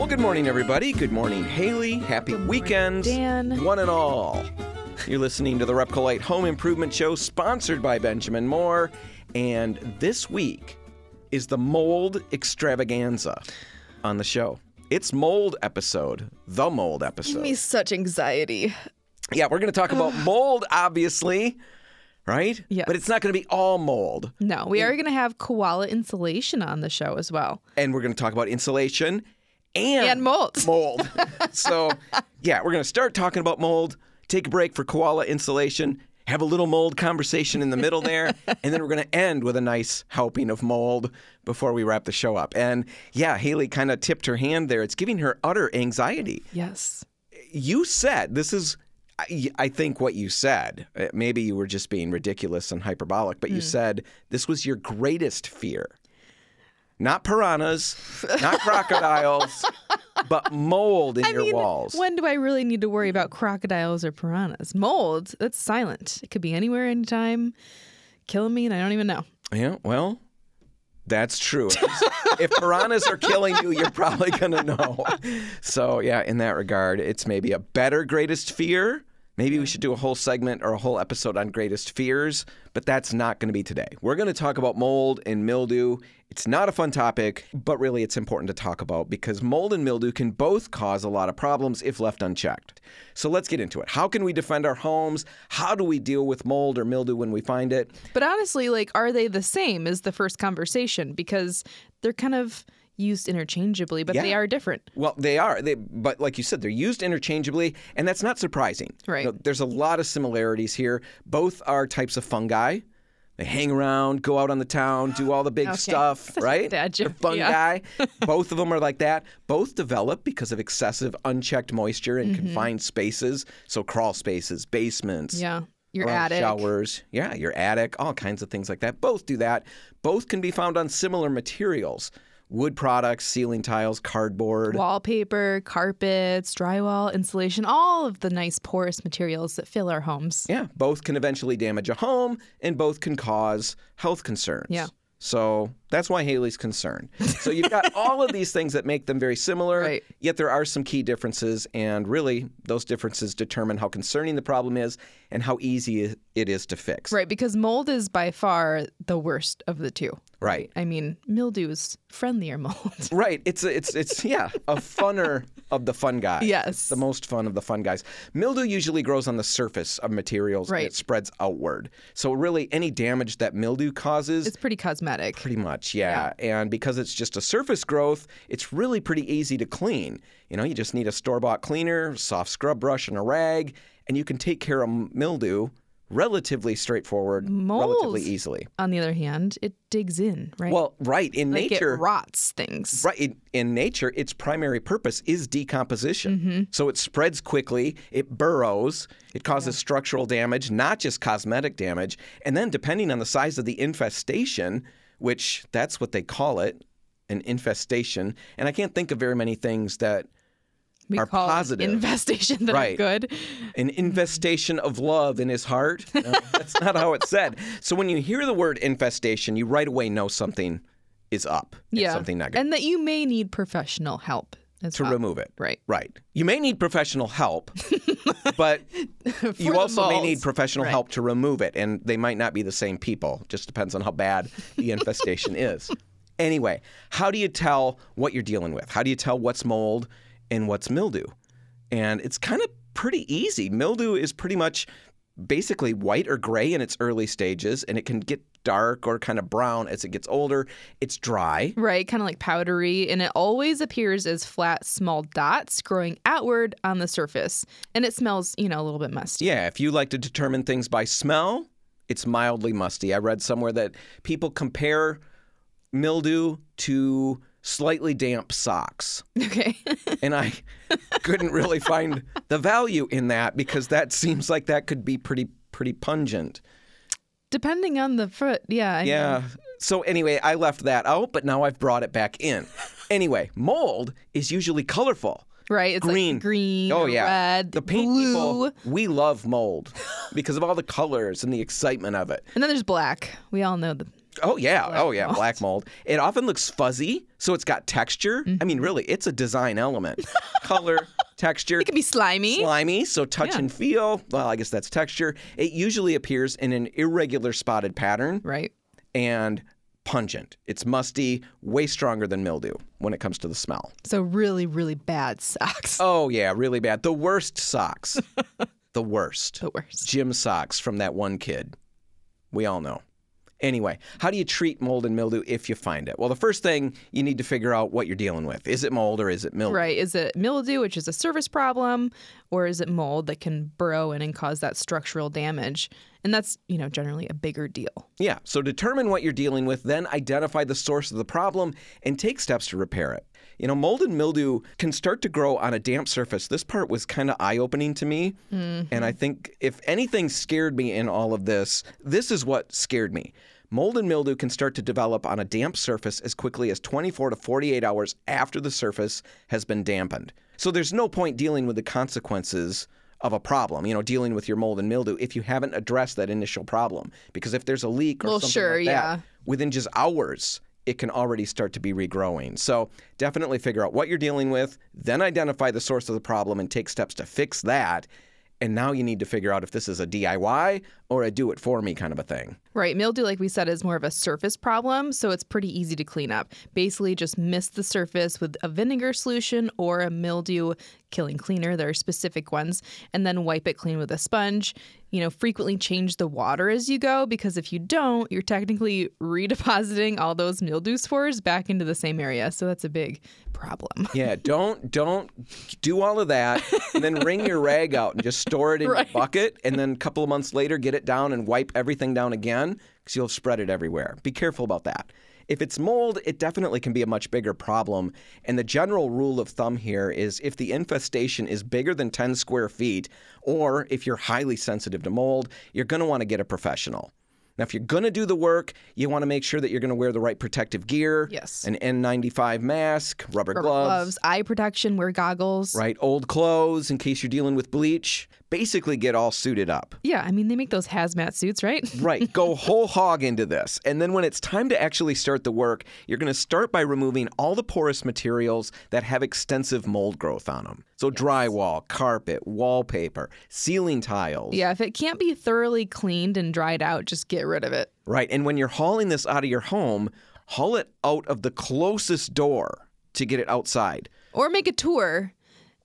Well, good morning, everybody. Good morning, Hailey. Happy weekend, Dan. one and all. You're listening to the Repcolite Home Improvement Show, sponsored by Benjamin Moore. And this week is the mold extravaganza on the show. It's mold episode, the mold episode. Give me such anxiety. Yeah, we're going to talk about mold, obviously, right? Yeah. But it's not going to be all mold. No, we are going to have koala insulation on the show as well. And we're going to talk about insulation and, And mold. Mold. so, yeah, we're going to start talking about mold, take a break for koala insulation, have a little mold conversation in the middle there, and then we're going to end with a nice helping of mold before we wrap the show up. And yeah, Hailey kind of tipped her hand there. It's giving her utter anxiety. Yes. You said this is. I- think what you said, uh, maybe you were just being ridiculous and hyperbolic, but Hmm. you said this was your greatest fear. Not piranhas, not crocodiles, but mold in I your mean, walls. when do I really need to worry about crocodiles or piranhas? Mold, that's silent. It could be anywhere, anytime, killing me, and I don't even know. Yeah, well, that's true. if piranhas are killing you, you're probably going to know. So, yeah, in that regard, it's maybe a better greatest fear. Maybe we should do a whole segment or a whole episode on greatest fears, but that's not going to be today. We're going to talk about mold and mildew. It's not a fun topic, but really it's important to talk about because mold and mildew can both cause a lot of problems if left unchecked. So let's get into it. How can we defend our homes? How do we deal with mold or mildew when we find it? But honestly, like, are they the same as the first conversation? Because they're kind of used interchangeably, but they are different. Well, they are. They, but like you said, they're used interchangeably, and that's not surprising. Right. You know, there's a lot of similarities here. Both are types of fungi. They hang around, go out on the town, do all the big Okay. stuff, right? dad They're joke, fungi. Both of them are like that. Both develop because of excessive unchecked moisture in confined spaces, so crawl spaces, basements, Mm-hmm. Yeah. Your attic. showers, yeah, your attic, all kinds of things like that. Both do that. Both can be found on similar materials: wood products, ceiling tiles, cardboard. Wallpaper, carpets, drywall, insulation, all of the nice porous materials that fill our homes. Yeah, both can eventually damage a home and both can cause health concerns. Yeah. So that's why Hailey's concerned. So you've got all of these things that make them very similar, Right. yet there are some key differences, and really those differences determine how concerning the problem is and how easy it is to fix. Right, because mold is by far the worst of the two. Right. I mean, mildew is friendlier mold. Right. It's a, it's it's yeah, a funner of the fun guys. Yes. the most fun of the fun guys. Mildew usually grows on the surface of materials and Right. it spreads outward. So really any damage that mildew causes It's pretty cosmetic. Pretty much, yeah. And because it's just a surface growth, it's really pretty easy to clean. You know, you just need a store bought cleaner, soft scrub brush, and a rag, and you can take care of mildew relatively straightforward, relatively easily. On the other hand, it digs in, right? Well, right, in like nature. it rots things. Right. In, in nature, its primary purpose is decomposition. Mm-hmm. So it spreads quickly, it burrows, it causes structural damage, not just cosmetic damage. And then, depending on the size of the infestation, which that's what they call it, an infestation. And I can't think of very many things that We are call positive. infestation that Right. are good. an infestation of love in his heart. No, that's not how it's said. So when you hear the word infestation, you right away know something is up. Yeah. Something negative. And that you may need professional help as to well. remove it. Right. Right. You may need professional help, but you also may need professional Right. help to remove it, and they might not be the same people. Just depends on how bad the infestation is. Anyway, how do you tell what you're dealing with? How do you tell what's mold and what's mildew? And it's kind of pretty easy. Mildew is pretty much basically white or gray in its early stages, and it can get dark or kind of brown as it gets older. It's dry. Right, kind of like powdery, and it always appears as flat, small dots growing outward on the surface. And it smells, you know, a little bit musty. Yeah, if you like to determine things by smell, it's mildly musty. I read somewhere that people compare mildew to slightly damp socks. Okay. And I couldn't really find the value in that because that seems like that could be pretty pretty pungent. Depending on the foot, yeah. I know. Yeah. So anyway, I left that out, but now I've brought it back in. Anyway, mold is usually colorful. Right. It's Green. like green. Oh yeah, Red. the paint blue. people we love mold because of all the colors and the excitement of it. And then there's black. We all know the Oh yeah, oh yeah, black mold. It often looks fuzzy, so it's got texture. I Mm-hmm. mean, really, it's a design element. Color, texture, It can be slimy. slimy, so touch Yeah. and feel. Well, I guess that's texture. It usually appears in an irregular spotted pattern Right. and pungent. It's musty, way stronger than mildew when it comes to the smell. So really, really bad socks. Oh yeah, really bad. The worst socks. the worst. The worst. Gym socks from that one kid. We all know. Anyway, how do you treat mold and mildew if you find it? Well, the first thing you need to figure out what you're dealing with. Is it mold or is it mildew? Right. Is it mildew, which is a surface problem, or is it mold that can burrow in and cause that structural damage? And that's, you know, generally a bigger deal. Yeah, so determine what you're dealing with, then identify the source of the problem and take steps to repair it. You know, mold and mildew can start to grow on a damp surface. This part was kind of eye opening to me. Mm-hmm. And I think if anything scared me in all of this, this is what scared me. Mold and mildew can start to develop on a damp surface as quickly as 24 to 48 hours after the surface has been dampened. So there's no point dealing with the consequences of a problem, you know, dealing with your mold and mildew if you haven't addressed that initial problem. Because if there's a leak or Well, something sure, like that, yeah. within just hours, it can already start to be regrowing. So definitely figure out what you're dealing with, then identify the source of the problem and take steps to fix that. And now you need to figure out if this is a DIY or a do it for me kind of a thing. Right. Mildew, like we said, is more of a surface problem, so it's pretty easy to clean up. Basically, just mist the surface with a vinegar solution or a mildew killing cleaner. There are specific ones, and then wipe it clean with a sponge. You know, frequently change the water as you go because if you don't, you're technically redepositing all those mildew spores back into the same area. So that's a big problem. Yeah, don't don't do all of that and then wring your rag out and just store it in Right. your bucket and then a couple of months later get it down and wipe everything down again because you'll spread it everywhere. Be careful about that. If it's mold, it definitely can be a much bigger problem. And the general rule of thumb here is if the infestation is bigger than 10 square feet, or if you're highly sensitive to mold, you're going to want to get a professional. Now, if you're going to do the work, you want to make sure that you're going to wear the right protective gear. Yes. An N95 mask, rubber, Rubber gloves, gloves, eye protection, wear goggles. right? Old clothes in case you're dealing with bleach. Basically, get all suited up. Yeah, I mean, they make those hazmat suits, right? Right. Go whole hog into this. And then when it's time to actually start the work, you're going to start by removing all the porous materials that have extensive mold growth on them. So, drywall, carpet, wallpaper, ceiling tiles. Yeah, if it can't be thoroughly cleaned and dried out, just get rid of it. Right. And when you're hauling this out of your home, haul it out of the closest door to get it outside. Or make a tour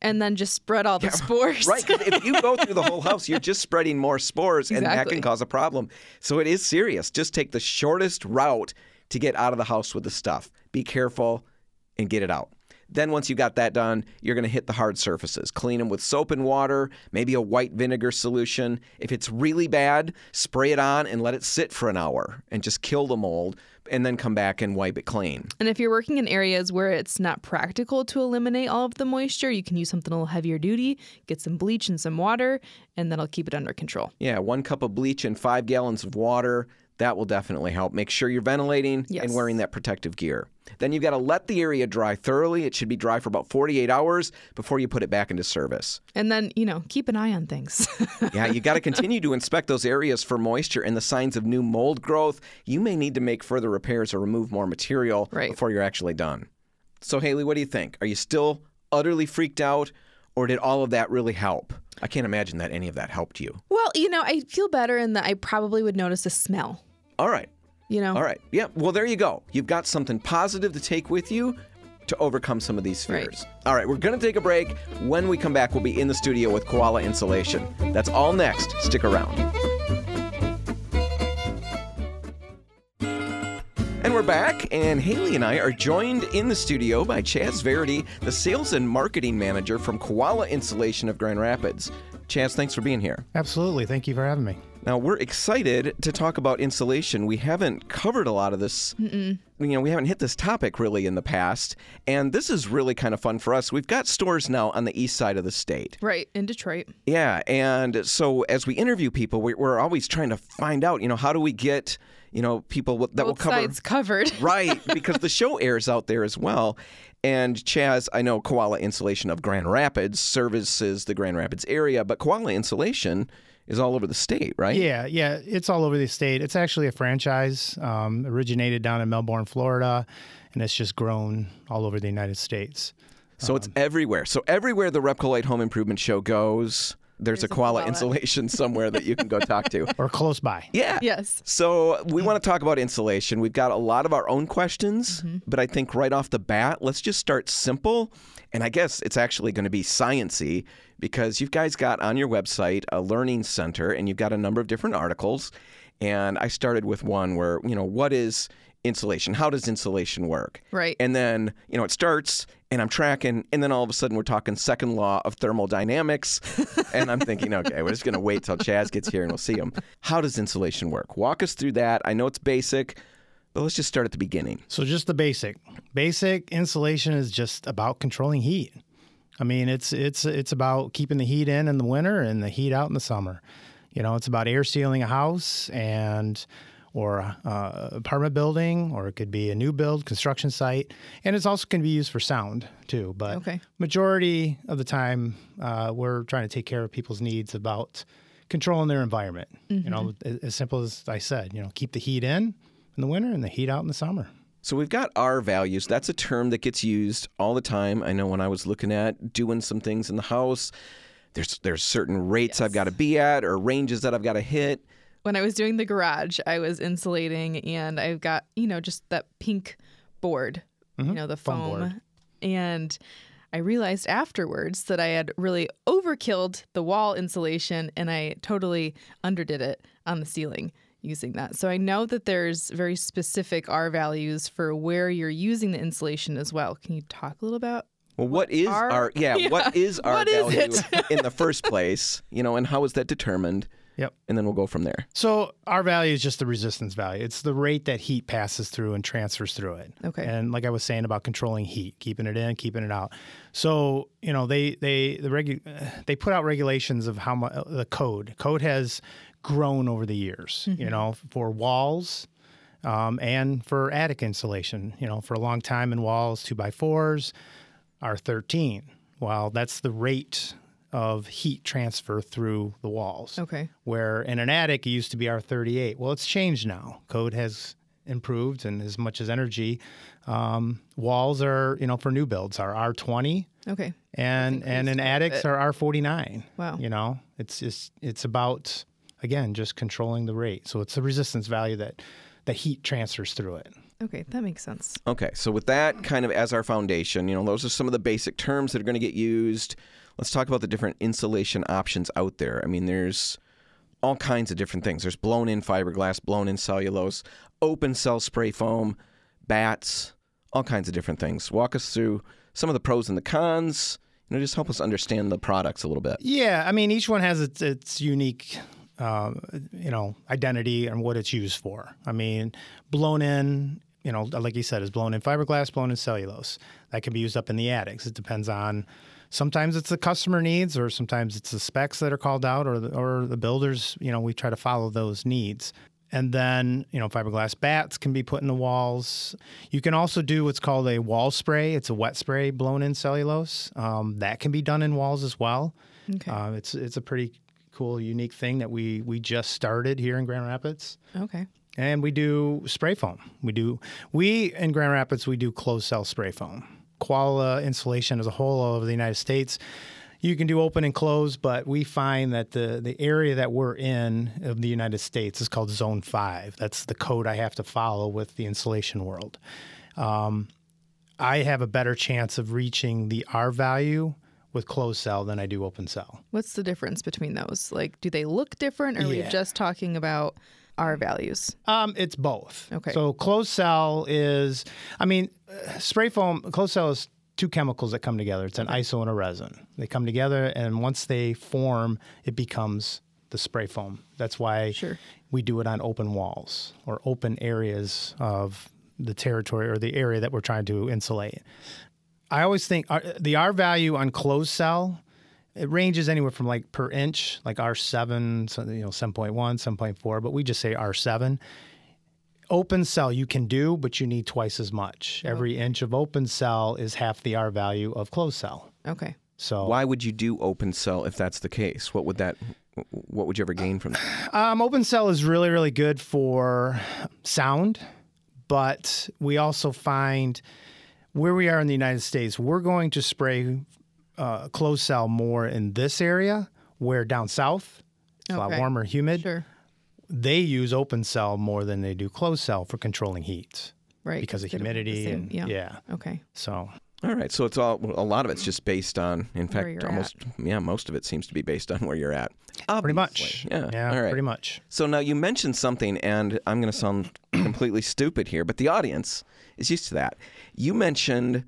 and then just spread all the spores. right. if you go through the whole house, you're just spreading more spores, and that can cause a problem. So it is serious. Just take the shortest route to get out of the house with the stuff. Be careful and get it out. Then, once you got that done, you're going to hit the hard surfaces. Clean them with soap and water, maybe a white vinegar solution. If it's really bad, spray it on and let it sit for an hour and just kill the mold, and then come back and wipe it clean. And if you're working in areas where it's not practical to eliminate all of the moisture, you can use something a little heavier duty, get some bleach and some water, and that'll keep it under control. Yeah, one cup of bleach and five gallons of water. That will definitely help. Make sure you're ventilating Yes. and wearing that protective gear. Then you've got to let the area dry thoroughly. It should be dry for about 48 hours before you put it back into service. And then, you know, keep an eye on things. Yeah, you got to continue to inspect those areas for moisture and the signs of new mold growth. You may need to make further repairs or remove more material Right. before you're actually done. So, Hailey, what do you think? Are you still utterly freaked out, or did all of that really help? I can't imagine that any of that helped you. well, you know, I feel better in that I probably would notice a smell, All right. you know? All right. Yeah. Well, there you go. You've got something positive to take with you to overcome some of these Right. fears. All right. We're going to take a break. When we come back, we'll be in the studio with Koala Insulation. That's all next. Stick around. And we're back, and Hailey and I are joined in the studio by Chaz Varady, the sales and marketing manager from Koala Insulation of Grand Rapids. Chaz, thanks for being here. Absolutely. Thank you for having me. Now we're excited to talk about insulation. We haven't covered a lot of this. You know, we haven't hit this topic really in the past, and this is really kind of fun for us. We've got stores now on the east side of the state. Right, in Detroit. Yeah, and so as we interview people, we- we're always trying to find out. You know, how do we get you know people that will Both cover sides covered. right because the show airs out there as well. And Chaz, I know Koala Insulation of Grand Rapids services the Grand Rapids area, but Koala Insulation is all over the state, right? Yeah, yeah, it's all over the state. It's actually a franchise, um, originated down in Melbourne, Florida, and it's just grown all over the United States. So it's everywhere. So everywhere the Repcolite Home Improvement Show goes, there's, a There's a koala koala. insulation somewhere that you can go talk to. Or close by. Yeah. Yes. So we want to talk about insulation. We've got a lot of our own questions, but I think right off the bat, let's just start simple. And I guess it's actually going to be sciency because you guys got on your website a learning center and you've got a number of different articles. And I started with one where, you know, what is insulation? How does insulation work? Right. And then, you know, it starts and I'm tracking, and then all of a sudden we're talking second law of thermodynamics. and I'm thinking, okay, we're just going to wait till Chaz gets here and we'll see him. How does insulation work? Walk us through that. I know it's basic, but let's just start at the beginning. So just the basic. Basic insulation is just about controlling heat. I mean, it's it's it's about keeping the heat in in the winter and the heat out in the summer. You know, it's about air sealing a house and or uh, apartment building, or it could be a new build construction site, and it's also can be used for sound too. But Okay. majority of the time, uh, we're trying to take care of people's needs about controlling their environment. You know, as, as simple as I said. You know, keep the heat in in the winter and the heat out in the summer. So we've got R values. That's a term that gets used all the time. I know when I was looking at doing some things in the house, there's there's certain rates I've got to be at or ranges that I've got to hit. When I was doing the garage, I was insulating and I've got, you know, just that pink board, you mm-hmm. know, the Foam foam. And I realized afterwards that I had really overkilled the wall insulation and I totally underdid it on the ceiling using that. So I know that there's very specific R values for where you're using the insulation as well. Can you talk a little about? Well, what is R- R? Yeah, what is R What is value it? in the first place? You know, and how is that determined? Yep. And then we'll go from there. So R value is just the resistance value. It's the rate that heat passes through and transfers through it. Okay. And like I was saying about controlling heat, keeping it in, keeping it out. So you know they they the regu- they put out regulations of how much uh, the code code has grown over the years. You know for walls. Um, and for attic insulation, you know, for a long time in walls, two by fours are 13. Well, that's the rate of heat transfer through the walls Okay. where in an attic it used to be R38. Well, it's changed now. Code has improved, and as much as energy, um, walls are you know for new builds are R20, Okay. and and in increased quite a attics are R49. Wow. You know, it's just it's about again just controlling the rate. So it's the resistance value that that heat transfers through it. Okay. That makes sense. Okay, so with that kind of as our foundation, you know, those are some of the basic terms that are going to get used. Let's talk about the different insulation options out there. I mean, there's all kinds of different things. There's blown in fiberglass, blown in cellulose, open cell spray foam, batts, all kinds of different things. Walk us through some of the pros and the cons. You know, just help us understand the products a little bit. Yeah, I mean each one has its its unique. Uh, you know, identity and what it's used for. I mean, blown in, you know, like you said, is blown in fiberglass, blown in cellulose. That can be used up in the attics. It depends on. Sometimes it's the customer needs, or sometimes it's the specs that are called out, or the, or the builders. You know, we try to follow those needs. And then, you know, fiberglass batts can be put in the walls. You can also do what's called a wall spray. It's a wet spray blown in cellulose. Um, that can be done in walls as well. Okay. Uh, it's it's a pretty cool, unique thing that we we just started here in Grand Rapids. Okay. And we do spray foam. We do we in Grand Rapids we do closed cell spray foam. Koala insulation as a whole all over the United States. You can do open and close, but we find that the the area that we're in of the United States is called Zone Five. That's the code I have to follow with the insulation world. Um, I have a better chance of reaching the R value with closed cell than I do open cell. What's the difference between those? Like, do they look different, or are we just talking about R values? Um, it's both. Okay. So closed cell is, I mean, spray foam. Closed cell is two chemicals that come together. It's an iso and a resin. They come together, and once they form, it becomes the spray foam. That's why Sure. we do it on open walls or open areas of the territory or the area that we're trying to insulate. I always think uh, the R value on closed cell it ranges anywhere from like per inch, like R7, so, you know, 7.1, 7.4, but we just say R7. Open cell you can do, but you need twice as much. Every inch of open cell is half the R value of closed cell. Okay. So Why would you do open cell if that's the case? What would that What would you ever gain from that? Um, open cell is really, really good for sound, but we also find where we are in the United States, we're going to spray uh, closed cell more in this area, where down south, it's a lot warmer, humid. Sure. They use open cell more than they do closed cell for controlling heat Right. because of they don't have the humidity same- and yeah. yeah. Okay. So All right, so it's all a lot of it's just based on. In Where fact, you're almost yeah, most of it seems to be based on where you're at. pretty much, Yeah. yeah, All right. pretty much. So now you mentioned something, and I'm going to sound completely stupid here, but the audience is used to that. You mentioned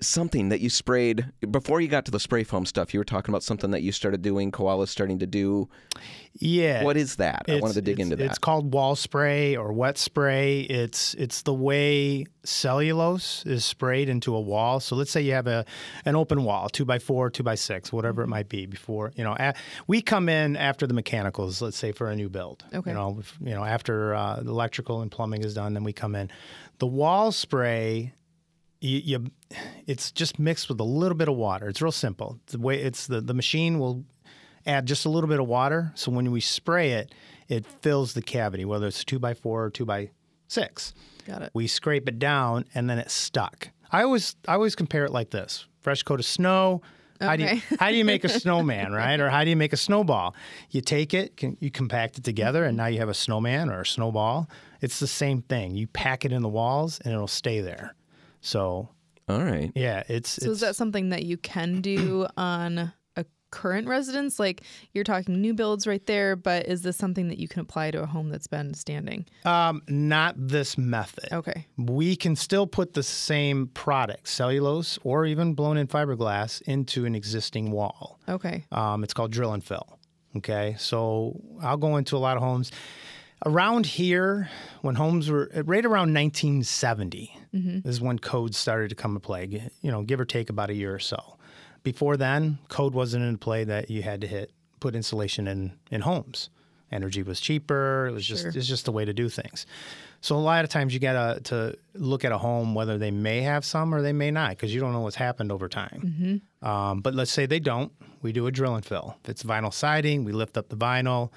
something that you sprayed before you got to the spray foam stuff. You were talking about something that you started doing. Koala's starting to do. Yeah. What is that? I wanted to dig into that. It's called wall spray or wet spray. It's it's the way cellulose is sprayed into a wall. So let's say you have a an open wall, two by four, two by six, whatever it might be. Before you know, a, we come in after the mechanicals. Let's say for a new build. Okay. You know, if- you know after uh, the electrical and plumbing is done, then we come in. The wall spray you, you it's just mixed with a little bit of water. It's real simple. The way it's the the machine will add just a little bit of water, so when we spray it, it fills the cavity, whether it's two by four or two by six. Got it. We scrape it down, and then it's stuck. I always I always compare it like this: fresh coat of snow. How do you Okay. how do you make a snowman, right? Or how do you make a snowball? You take it, can, you compact it together, and now you have a snowman or a snowball. It's the same thing. You pack it in the walls, and it'll stay there. So All right. yeah, it's So is that something that you can do on a current residence? Like you're talking new builds right there, but is this something that you can apply to a home that's been standing? um, not this method. Okay. We can still put the same product, cellulose or even blown in fiberglass, into an existing wall. Okay. Um, it's called drill and fill. Okay, so I'll go into a lot of homes. Around here, when homes were right around 1970, is when codes started to come into play. You know, give or take about a year or so. Before then, code wasn't in play that you had to hit put insulation in in homes. Energy was cheaper. It was just Sure. it's just the way to do things. So a lot of times you gotta to look at a home whether they may have some or they may not because you don't know what's happened over time. Um, but let's say they don't. We do a drill and fill. If it's vinyl siding, we lift up the vinyl,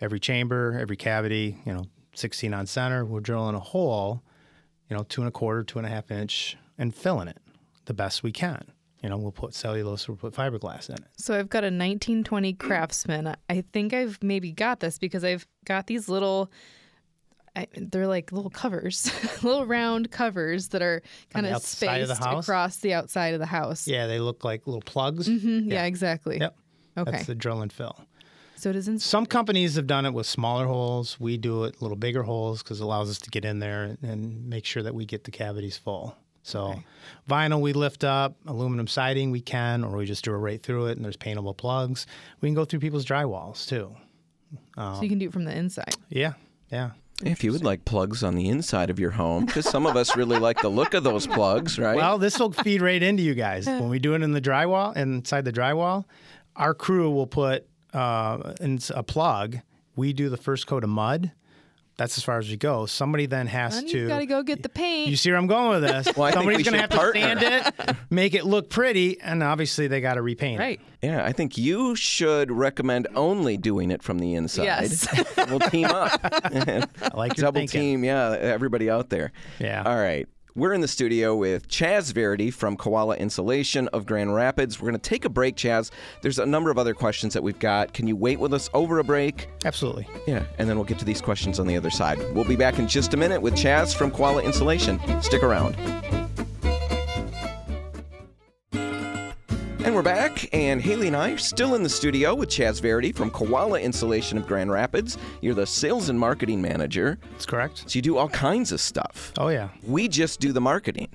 every chamber, every cavity, you know, 16 on center. We're drilling a hole, you know, two and a quarter, two and a half inch, and filling it the best we can. You know, we'll put cellulose, we'll put fiberglass in it. So I've got a 1920 Craftsman. I think I've maybe got this because I've got these little. I, they're like little covers, little round covers that are kind of spaced the across the outside of the house. Yeah, they look like little plugs. Mhm, yeah. exactly. Yep. Okay. That's the drill and fill. So it isn't. Some companies have done it with smaller holes. We do it little bigger holes because it allows us to get in there and make sure that we get the cavities full. So, Okay. vinyl we lift up, aluminum siding we can, or we just do it right through it, and there's paintable plugs. We can go through people's drywalls too. so um, you can do it from the inside. Yeah, yeah. If you would like plugs on the inside of your home, because some of us really like the look of those plugs, right? Well, this will feed right into you guys. When we do it in the drywall, inside the drywall, our crew will put uh, in a plug. We do the first coat of mud. That's as far as we go. Somebody then has Then to. you've got to go get the paint. You see where I'm going with this? Well, Somebody's going to have partner. to sand it, make it look pretty, and obviously they got to repaint right. yeah, I think you should recommend only doing it from the inside. Yes. we'll team up. I like your Double thinking. team, yeah, everybody out there. Yeah. All right. We're in the studio with Chaz Varady from Koala Insulation of Grand Rapids. We're going to take a break, Chaz. There's a number of other questions that we've got. Can you wait with us over a break? Absolutely. Yeah, and then we'll get to these questions on the other side. We'll be back in just a minute with Chaz from Koala Insulation. Stick around. And we're back, and Hailey and I are still in the studio with Chaz Varady from Koala Insulation of Grand Rapids. You're the sales and marketing manager, That's correct. so you do all kinds of stuff. Oh, yeah. We just do the marketing,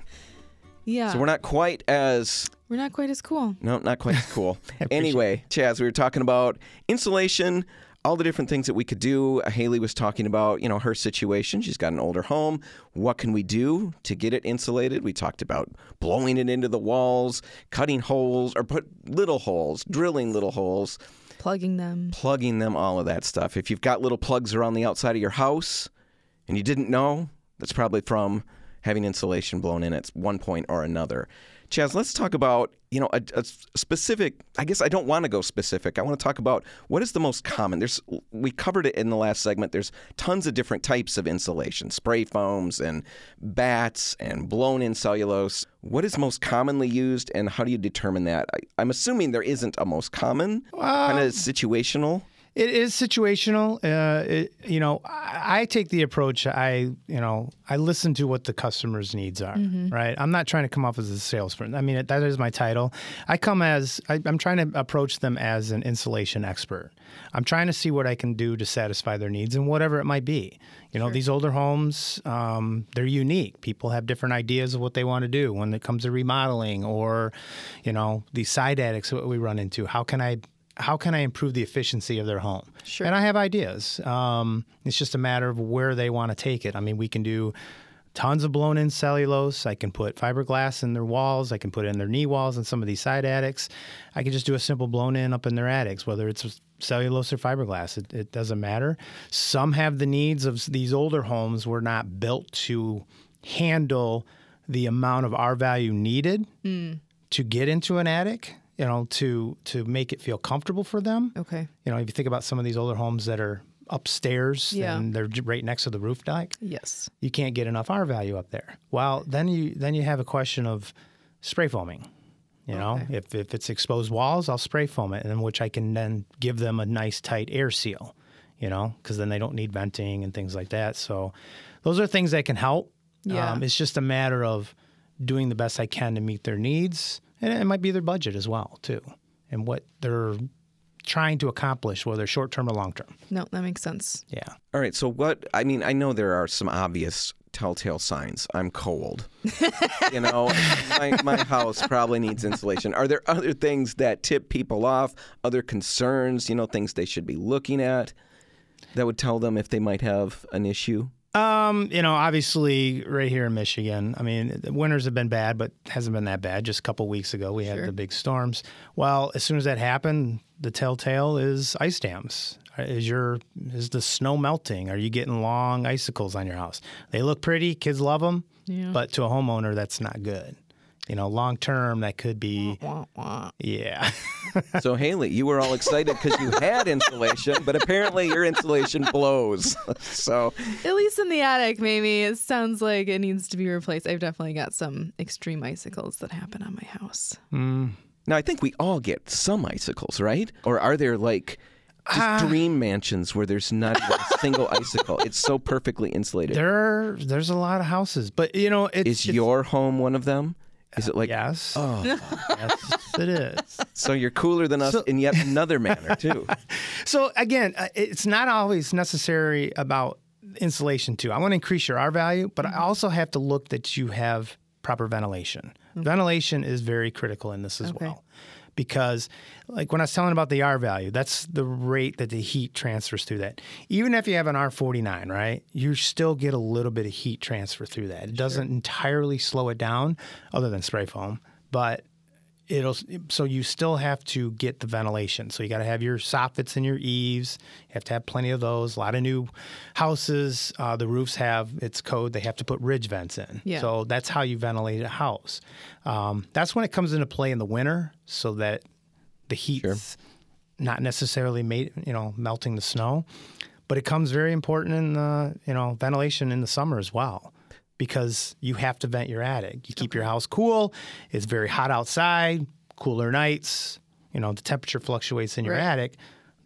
Yeah. so we're not quite as We're not quite as cool. no, not quite as cool. anyway, Chaz, we were talking about insulation, all the different things that we could do. Uh, Hailey was talking about, you know, her situation. She's got an older home. What can we do to get it insulated? We talked about blowing it into the walls, cutting holes, or put little holes, drilling little holes, Plugging them. plugging them, all of that stuff. If you've got little plugs around the outside of your house and you didn't know, that's probably from having insulation blown in at one point or another. Chaz, let's talk about you know a, a specific. I guess I don't want to go specific. I want to talk about what is the most common. There's we covered it in the last segment. There's tons of different types of insulation, spray foams and batts and blown-in cellulose. What is most commonly used, and how do you determine that? I, I'm assuming there isn't a most common, kind of um, situational. It is situational. Uh, it, you know, I, I take the approach. I, you know, I listen to what the customer's needs are. Right. I'm not trying to come off as a salesperson. I mean, that is my title. I come as I, I'm trying to approach them as an insulation expert. I'm trying to see what I can do to satisfy their needs and whatever it might be. You know, these older homes, um, they're unique. People have different ideas of what they want to do when it comes to remodeling or, you know, these side attics that we run into. How can I how can I improve the efficiency of their home? Sure. And I have ideas. Um, it's just a matter of where they want to take it. I mean, we can do tons of blown in cellulose. I can put fiberglass in their walls. I can put it in their knee walls and some of these side attics. I can just do a simple blown in up in their attics, whether it's cellulose or fiberglass. It, it doesn't matter. Some have the needs of these older homes were not built to handle the amount of R value needed to get into an attic. You know, to to make it feel comfortable for them. Okay. You know, if you think about some of these older homes that are upstairs Yeah. and they're right next to the roof deck, Yes. you can't get enough R value up there. Well, then you then you have a question of spray foaming. You know, Okay. if if it's exposed walls, I'll spray foam it, and which I can then give them a nice tight air seal. You know, because then they don't need venting and things like that. So, those are things that can help. Yeah. Um, it's just a matter of doing the best I can to meet their needs, and it might be their budget as well too, and what they're trying to accomplish, whether short term or long term. No, that makes sense. Yeah. All right. So what? I mean, I know there are some obvious telltale signs. I'm cold. you know, my, my house probably needs insulation. Are there other things that tip people off? Other concerns? You know, things they should be looking at that would tell them if they might have an issue. Um, you know, obviously, right here in Michigan, I mean, the winters have been bad, but hasn't been that bad. Just a couple weeks ago, we had Sure. the big storms. Well, as soon as that happened, the telltale is ice dams. Is your is the snow melting? Are you getting long icicles on your house? They look pretty. Kids love them, Yeah. but to a homeowner, that's not good. You know, long term, that could be Wah, wah. yeah. So Hailey, you were all excited because you had insulation, but apparently your insulation blows. so At least in the attic, maybe it sounds like it needs to be replaced. I've definitely got some extreme icicles that happen on my house. Hmm. now I think we all get some icicles, right? Or are there like just ah. dream mansions where there's not even a single icicle? It's so perfectly insulated. there, there's a lot of houses, but you know, it's, Is it's- your home one of them? Is it like yes, oh, yes, it is. so you're cooler than us So- in yet another manner too? So again, uh, it's not always necessary about insulation too. I want to increase your R value, but I also have to look that you have proper ventilation. Ventilation is very critical in this as Okay. well. Because like when I was telling about the R value, that's the rate that the heat transfers through that. Even if you have an R49, right? You still get a little bit of heat transfer through that. It doesn't entirely slow it down other than spray foam, but it'll so you still have to get the ventilation. So you got to have your soffits and your eaves. You have to have plenty of those. A lot of new houses, uh, the roofs have its code. They have to put ridge vents in. Yeah. So that's how you ventilate a house. Um, that's when it comes into play in the winter, so that the heat's not necessarily made, you know, melting the snow, but it comes very important in the, you know, ventilation in the summer as well. Because you have to vent your attic. You keep your house cool. It's very hot outside, cooler nights. You know, the temperature fluctuates in your Right. attic.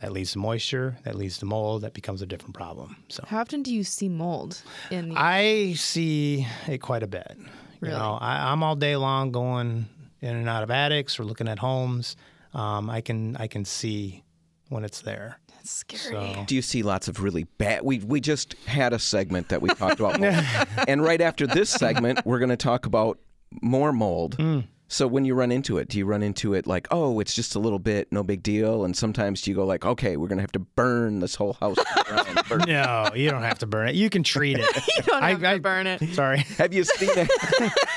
That leads to moisture, that leads to mold, that becomes a different problem. So How often do you see mold in the I see it quite a bit. Really? You know, I, I'm all day long going in and out of attics or looking at homes. Um, I can I can see when it's there. That's scary. So Do you see lots of really bad? We we just had a segment that we talked about, mold. and right after this segment, we're going to talk about more mold. So when you run into it, do you run into it like, oh, it's just a little bit, no big deal, and sometimes do you go like, okay, we're going to have to burn this whole house? to the ground. Burn- no, you don't have to burn it. You can treat it. You don't have I- to burn it. Sorry. Have you seen it?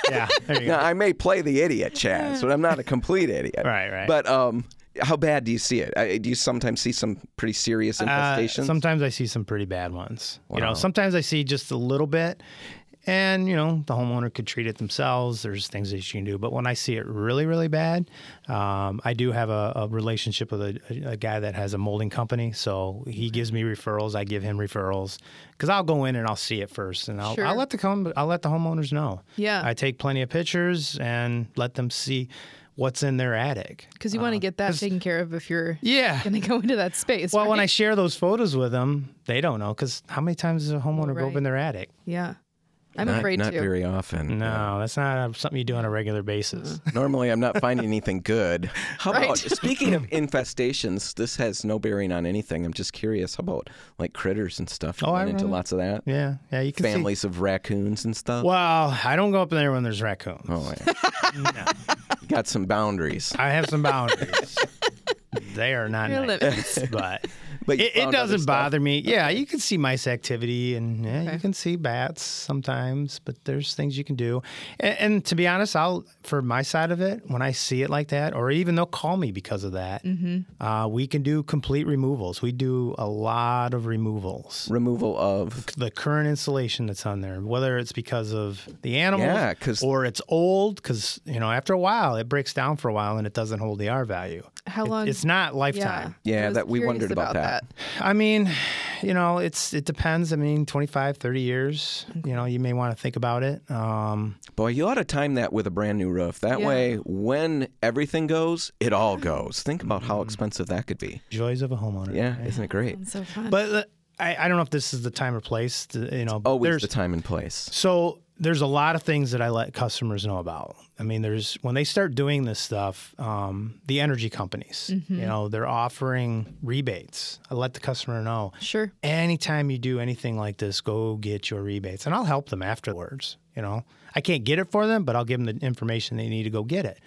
Yeah. There you now, go. I may play the idiot, Chaz, but I'm not a complete idiot. Right, right. But um, how bad do you see it? I, do you sometimes see some pretty serious Uh, infestations? sometimes I see some pretty bad ones. You know, sometimes I see just a little bit, And you know the homeowner could treat it themselves. There's things that you can do, but when I see it really, really bad, um, I do have a, a relationship with a, a guy that has a molding company. So he gives me referrals. I give him referrals because I'll go in and I'll see it first, and I'll, Sure. I'll let the com- I'll let the homeowners know. Yeah. I take plenty of pictures and let them see what's in their attic. Because you want to uh, get that taken care of if you're Yeah. going to go into that space. Well, when I share those photos with them, they don't know because how many times does a homeowner go up in their attic? yeah, I'm not, afraid not to. very often. No, that's not something you do on a regular basis. Mm. Normally, I'm not finding anything good. How Right. about speaking of infestations? This has no bearing on anything. I'm just curious. How about like critters and stuff? You Oh, I run into lots of that. Yeah, yeah, you can see. Families of raccoons and stuff. Well, I don't go up there when there's raccoons. Oh, yeah. You got some boundaries. I have some boundaries. they are not Your nice, limits. but But it, it doesn't bother me. Yeah, you can see mice activity, and yeah, Okay. you can see bats sometimes. But there's things you can do. And, and to be honest, I'll for my side of it, when I see it like that, or even they'll call me because of that. Mm-hmm. Uh, we can do complete removals. We do a lot of removals. Removal of. The current insulation that's on there, whether it's because of the animals Yeah, 'cause- or it's old, because you know after a while it breaks down for a while and it doesn't hold the R value. How It- long? it's not lifetime. Yeah, I was that- we curious wondered about that. I mean, you know, it's it depends. I mean, 25, 30 years, you know, you may want to think about it. Um, Boy, you ought to time that with a brand new roof. That Yeah. way, when everything goes, it all goes. Think about how expensive that could be. joys of a homeowner. Yeah, isn't it great? It's so fun. But uh, I, I don't know if this is the time or place. To, you know, Always there's the time and place. So there's a lot of things that I let customers know about. I mean, there's when they start doing this stuff, um, the energy companies, Mm-hmm. you know, they're offering rebates. I let the customer know. sure. Anytime you do anything like this, go get your rebates, and I'll help them afterwards. You know, I can't get it for them, but I'll give them the information they need to go get it.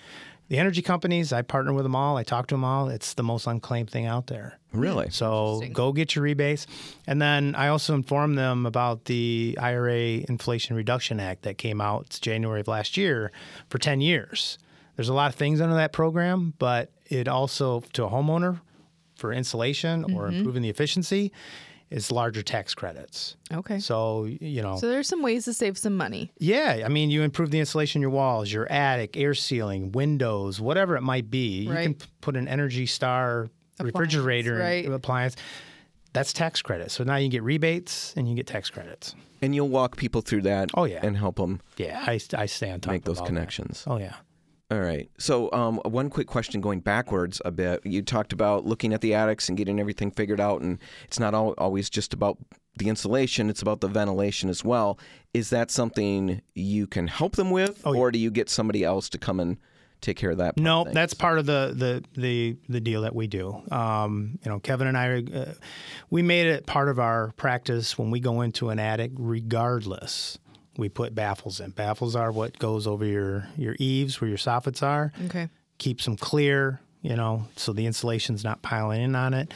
The energy companies, I partner with them all. I talk to them all. It's the most unclaimed thing out there. Really? So go get your rebates. And then I also inform them about the IRA Inflation Reduction Act that came out January of last year for 10 years. There's a lot of things under that program, but it also, to a homeowner for insulation or Mm-hmm. improving the efficiency, is larger tax credits. Okay. So, you know, So there's some ways to save some money. yeah, I mean, you improve the insulation in your walls, your attic, air sealing, windows, whatever it might be. You can p- put an Energy Star refrigerator right. appliance. That's tax credit. So now you can get rebates and you get tax credits. And you'll walk people through that. Oh, yeah. And help them Yeah, I, I stay on top make of those all that. connections. Oh yeah. All right. So, um, one quick question going backwards a bit. You talked about looking at the attics and getting everything figured out, and it's not al- always just about the insulation, it's about the ventilation as well. Is that something you can help them with, Oh, or do you get somebody else to come and take care of that? No, of that's part of the the the, the deal that we do. Um, you know, Kevin and I, uh, we made it part of our practice when we go into an attic, regardless. We put baffles in. Baffles are what goes over your your eaves where your soffits are. Okay. keeps them clear, you know, so the insulation's not piling in on it.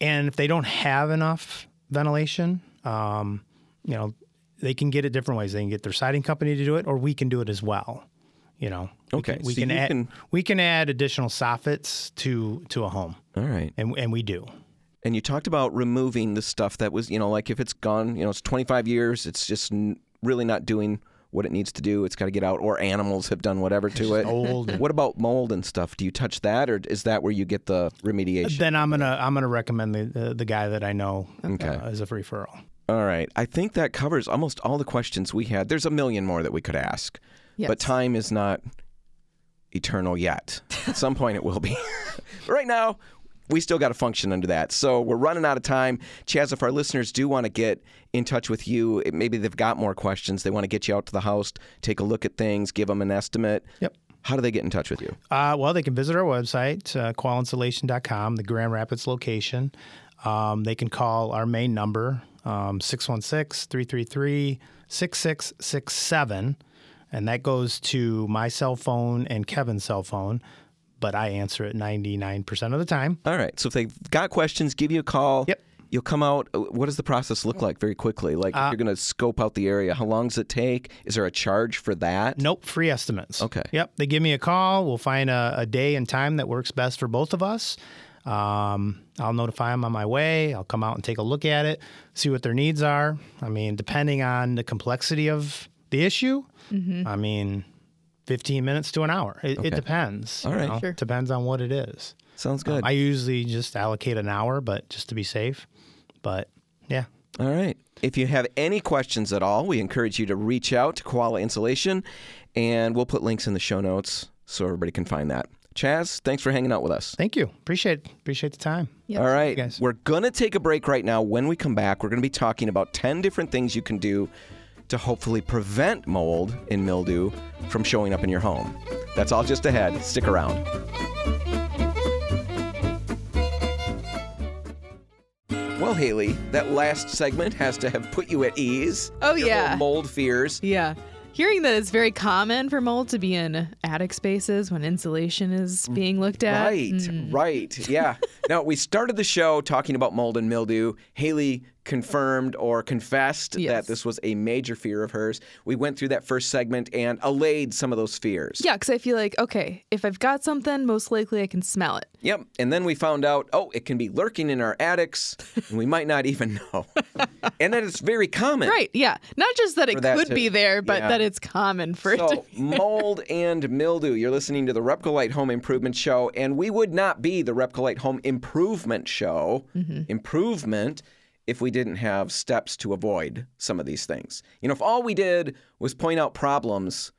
And if they don't have enough ventilation, um, you know, they can get it different ways. They can get their siding company to do it, or we can do it as well. You know, We Okay, can- we so can add can- we can add additional soffits to to a home, All right. and and we do. And you talked about removing the stuff that was, you know, like if it's gone, you know, it's 25 years, it's just n- really not doing what it needs to do. It's got to get out, or animals have done whatever to it. old What about mold and stuff? Do you touch that, or is that where you get the remediation? Then I'm gonna I'm gonna recommend the the, the guy that I know Okay. uh, as a referral. All right. I think that covers almost all the questions we had. There's a million more that we could ask, Yes. but time is not eternal yet. At some point, it will be. right now, we still got to function under that. So we're running out of time. Chaz, if our listeners do want to get in touch with you, maybe they've got more questions, they want to get you out to the house, take a look at things, give them an estimate. Yep. How do they get in touch with you? Uh, well, they can visit our website, uh, koalainsulation.com, the Grand Rapids location. Um, they can call our main number, um, 616 333 6667. And that goes to my cell phone and Kevin's cell phone, but I answer it 99% of the time. All right. So if they've got questions, give you a call. Yep. You'll come out. uh, What does the process look like very quickly? Like if you're going to scope out the area, how long does it take? Is there a charge for that? Nope, free estimates. Okay. Yep, they give me a call. We'll find a, a day and time that works best for both of us. Um, I'll notify them on my way. I'll come out and take a look at it, see what their needs are. I mean, depending on the complexity of the issue, I mean, 15 minutes to an hour. It, it depends. All you right. know? Sure. Depends on what it is. Sounds uh, good. I usually just allocate an hour, but just to be safe. But yeah. All right. If you have any questions at all, we encourage you to reach out to Koala Insulation, and we'll put links in the show notes so everybody can find that. Chaz, thanks for hanging out with us. Thank you. Appreciate appreciate the time. Yep. All right. guys. We're going to take a break right now. When we come back, we're going to be talking about 10 different things you can do to hopefully prevent mold and mildew from showing up in your home. That's all just ahead. Stick around. Well, Hailey, that last segment has to have put you at ease. Oh, Your yeah. mold fears. Yeah. Hearing that it's very common for mold to be in attic spaces when insulation is being looked at. Right, Mm. right. Yeah. now, we started the show talking about mold and mildew. Hailey confirmed or confessed that this was a major fear of hers. We went through that first segment and allayed some of those fears. Yeah, because I feel like, okay, if I've got something, most likely I can smell it. Yep. And then we found out, oh, it can be lurking in our attics, and we might not even know. and that it's very common. Right, yeah. Not just that it that could to- be there, but yeah. that it's common for it So, mold and mildew. You're listening to the Repcolite Home Improvement Show, and we would not be the Repcolite Home Improvement Show, mm-hmm. improvement, if we didn't have steps to avoid some of these things. You know, if all we did was point out problems,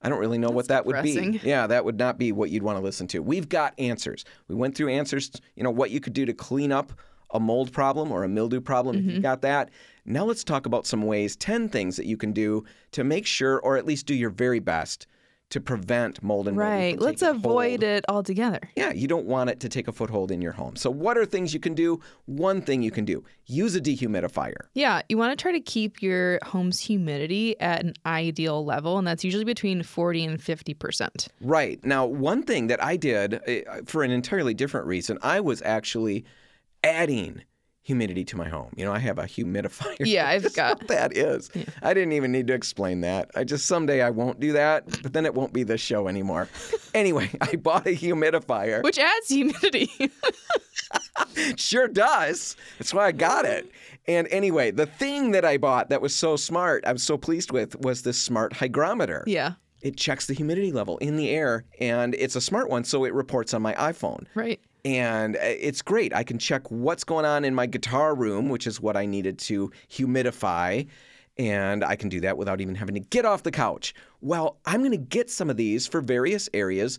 I don't really know what that would be. Yeah, that would not be what you'd want to listen to. We've got answers. We went through answers, you know, what you could do to clean up a mold problem or a mildew problem if you've mm-hmm. got that. Now let's talk about some ways, 10 things that you can do to make sure or at least do your very best to prevent mold and mildew Right. Let's avoid hold. it altogether. Yeah, you don't want it to take a foothold in your home. So what are things you can do? One thing you can do, use a dehumidifier. Yeah, you want to try to keep your home's humidity at an ideal level, and that's usually between 40 and 50%. Right. Now, one thing that I did uh, for an entirely different reason, I was actually adding humidity to my home. You know, I have a humidifier. Yeah, I've got- what that is. I didn't even need to explain that. I just someday I won't do that, but then it won't be this show anymore. anyway, I bought a humidifier. Which adds humidity. sure does. That's why I got it. And anyway, the thing that I bought that was so smart, I was so pleased with, was this smart hygrometer. yeah, It checks the humidity level in the air, and it's a smart one, so it reports on my iPhone. right. And uh, it's great. I can check what's going on in my guitar room, which is what I needed to humidify. And I can do that without even having to get off the couch. Well, I'm going to get some of these for various areas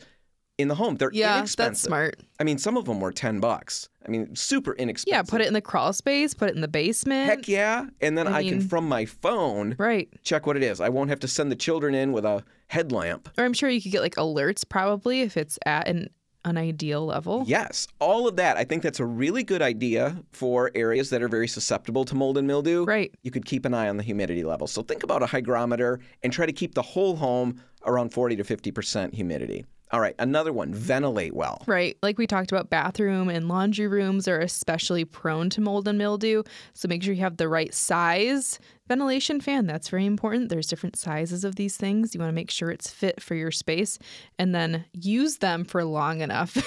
in the home. They're Yeah, inexpensive. that's smart. I mean, some of them were 10 bucks. I mean, super inexpensive. Yeah, put it in the crawl space, put it in the basement. Heck yeah. And then I, can, mean- from my phone, Right. check what it is. I won't have to send the children in with a headlamp. Or I'm sure you could get like alerts probably if it's at an an ideal level. Yes, all of that. I think that's a really good idea for areas that are very susceptible to mold and mildew. Right. You could keep an eye on the humidity level. So think about a hygrometer and try to keep the whole home around 40 to 50% humidity. All right, another one, ventilate well. Right. Like we talked about, bathroom and laundry rooms are especially prone to mold and mildew. So make sure you have the right size ventilation fan. That's very important. There's different sizes of these things. You want to make sure it's fit for your space and then use them for long enough.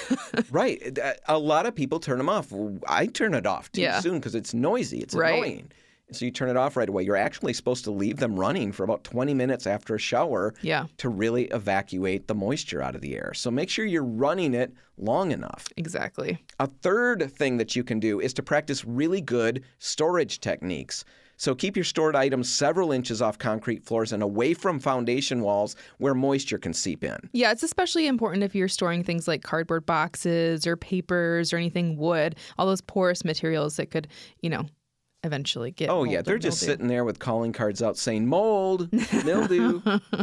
Right. A lot of people turn them off. I turn it off too Yeah. soon because it's noisy. It's Right. annoying. So you turn it off right away. You're actually supposed to leave them running for about 20 minutes after a shower yeah, to really evacuate the moisture out of the air. So make sure you're running it long enough. exactly. A third thing that you can do is to practice really good storage techniques. So keep your stored items several inches off concrete floors and away from foundation walls where moisture can seep in. Yeah, it's especially important if you're storing things like cardboard boxes or papers or anything wood, all those porous materials that could, you know, eventually get. Oh, yeah, they're just mildew. sitting there with calling cards out saying, mold, mildew,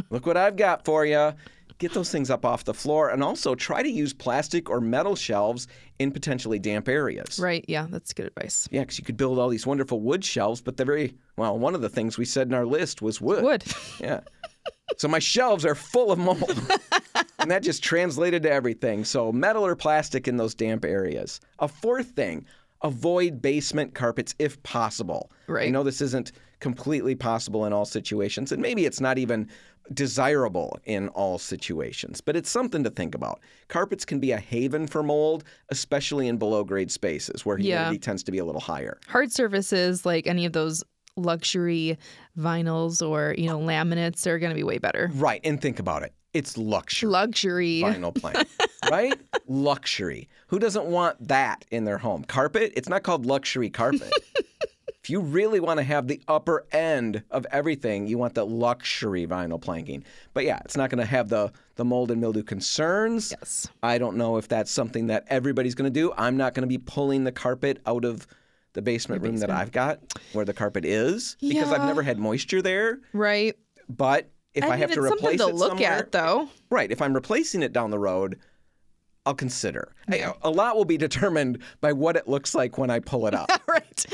look what I've got for you. Get those things up off the floor and also try to use plastic or metal shelves in potentially damp areas. Right. Yeah, that's good advice. Yeah, because you could build all these wonderful wood shelves, but they're very, well, one of the things we said in our list was wood. Wood. Yeah. So my shelves are full of mold. and that just translated to everything. So metal or plastic in those damp areas. A fourth thing, avoid basement carpets if possible. I Right. know this isn't completely possible in all situations, and maybe it's not even desirable in all situations, but it's something to think about. Carpets can be a haven for mold, especially in below grade spaces where Yeah. humidity tends to be a little higher. Hard surfaces like any of those luxury vinyls or you know laminates are going to be way better. Right, and think about it. It's luxury. Luxury. vinyl plank, right? Luxury. Who doesn't want that in their home? Carpet? It's not called luxury carpet. if you really want to have the upper end of everything, you want the luxury vinyl planking. But yeah, it's not going to have the the mold and mildew concerns. Yes. I don't know if that's something that everybody's going to do. I'm not going to be pulling the carpet out of the basement room that I've got where the carpet is because I've never had moisture there. Right. But if I, mean, have to replace to it look at though. Right. If I'm replacing it down the road, I'll consider. I- A lot will be determined by what it looks like when I pull it up. right.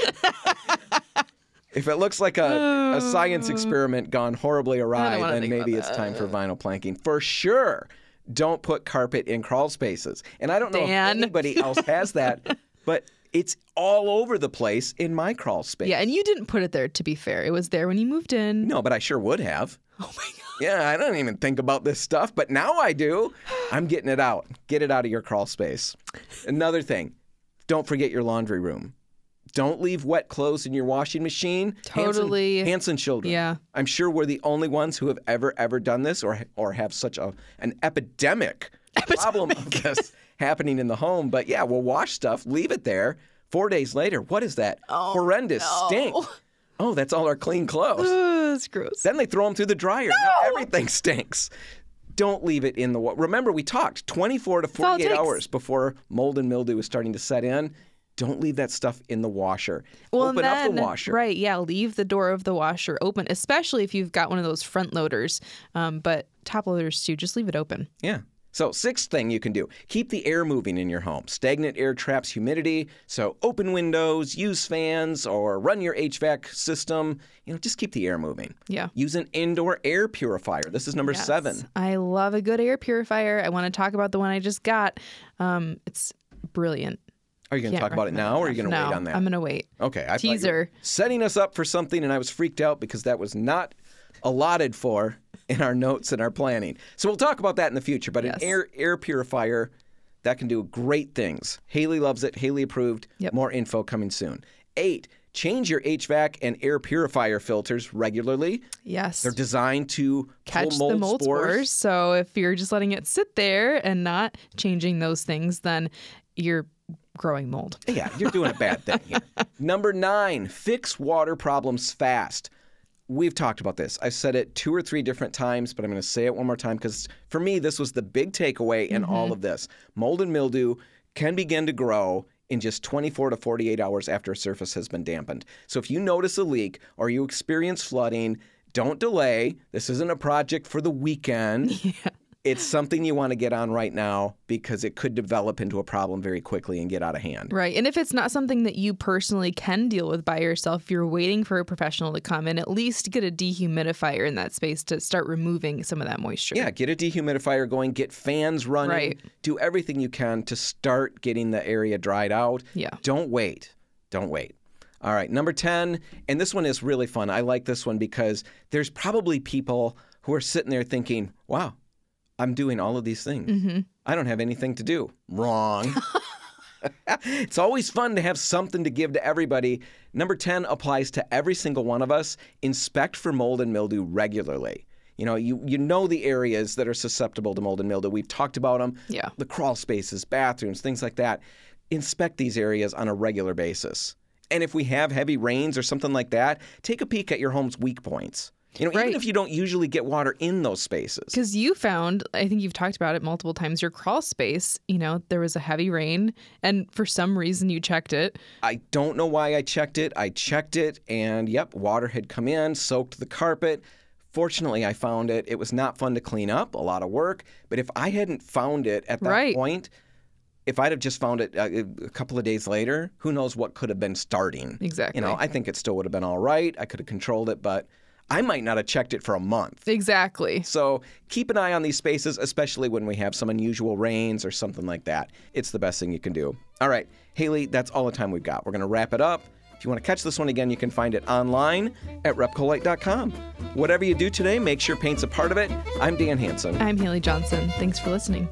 if it looks like a, a science oh. experiment gone horribly awry, then maybe it's time for vinyl planking. For sure, don't put carpet in crawl spaces. And I don't know Dan. if anybody else has that, but it's all over the place in my crawl space. Yeah, and you didn't put it there to be fair. It was there when you moved in. No, but I sure would have. Oh my god. Yeah, I don't even think about this stuff, but now I do. I'm getting it out. Get it out of your crawl space. Another thing, don't forget your laundry room. Don't leave wet clothes in your washing machine. Hanson- Totally. Hanson children. Yeah. I'm sure we're the only ones who have ever ever done this or or have such a an epidemic, problem of this happening in the home. But yeah, we'll wash stuff, leave it there. Four days later, what is that? Oh, Horrendous stink. Oh, that's all our clean clothes. Gross. Then they throw them through the dryer. Now everything stinks. Don't leave it in the water. Remember, we talked 24 to 48 hours before mold and mildew is starting to set in. Don't leave that stuff in the washer. Well, Open and up the washer. Right, yeah. Leave the door of the washer open, especially if you've got one of those front loaders. Um, but top loaders too, just leave it open. Yeah. So, sixth thing you can do keep the air moving in your home. Stagnant air traps humidity. So, open windows, use fans, or run your HVAC system. You know, just keep the air moving. Yeah. Use an indoor air purifier. This is number Yes. seven. I love a good air purifier. I want to talk about the one I just got. Um, it's brilliant. Are you going to talk about it now, or are you going to no, wait on that? I'm gonna wait. Okay, I Teaser. setting us up for something, and I was freaked out because that was not allotted for in our notes and our planning. So we'll talk about that in the future. But Yes. an air air purifier that can do great things. Hailey loves it. Hailey approved. Yep. More info coming soon. Eight. Change your HVAC and air purifier filters regularly. Yes. They're designed to Catch pull mold, the mold spores. spores. So if you're just letting it sit there and not changing those things, then you're growing mold. Yeah, you're doing a bad thing here. Number nine, fix water problems fast. We've talked about this. I've said it two or three different times, but I'm going to say it one more time because for me, this was the big takeaway in all mm-hmm. of this. Mold and mildew can begin to grow in just 24 to 48 hours after a surface has been dampened. So if you notice a leak or you experience flooding, don't delay. This isn't a project for the weekend. It's something you want to get on right now because it could develop into a problem very quickly and get out of hand. Right. And if it's not something that you personally can deal with by yourself, if you're waiting for a professional to come in, at least get a dehumidifier in that space to start removing some of that moisture. Yeah, get a dehumidifier going, get fans running, Right. do everything you can to start getting the area dried out. Yeah. Don't wait. Don't wait. All right, number 10, and this one is really fun. I like this one because there's probably people who are sitting there thinking, wow, I'm doing all of these things. Mm-hmm. I don't have anything to do. Wrong. it's always fun to have something to give to everybody. Number 10 applies to every single one of us. Inspect for mold and mildew regularly. You know, you, you know the areas that are susceptible to mold and mildew. We've talked about them. Yeah. The crawl spaces, bathrooms, things like that. Inspect these areas on a regular basis. And if we have heavy rains or something like that, take a peek at your home's weak points. You know, Right. even if you don't usually get water in those spaces. Because you found, I think you've talked about it multiple times, your crawl space, you know, there was a heavy rain and for some reason you checked it. I don't know why I checked it. I checked it, and yep, water had come in, soaked the carpet. Fortunately, I found it. It was not fun to clean up, a lot of work. But if I hadn't found it at that Right. point, if I'd have just found it uh, a couple of days later, who knows what could have been starting. Exactly. You know, I think it still would have been all right. I could have controlled it, but I might not have checked it for a month. Exactly. So keep an eye on these spaces, especially when we have some unusual rains or something like that. It's the best thing you can do. All right, Hailey, that's all the time we've got. We're going to wrap it up. If you want to catch this one again, you can find it online at repcolite.com. Whatever you do today, make sure paint's a part of it. I'm Dan Hanson. I'm Hailey Johnson. Thanks for listening.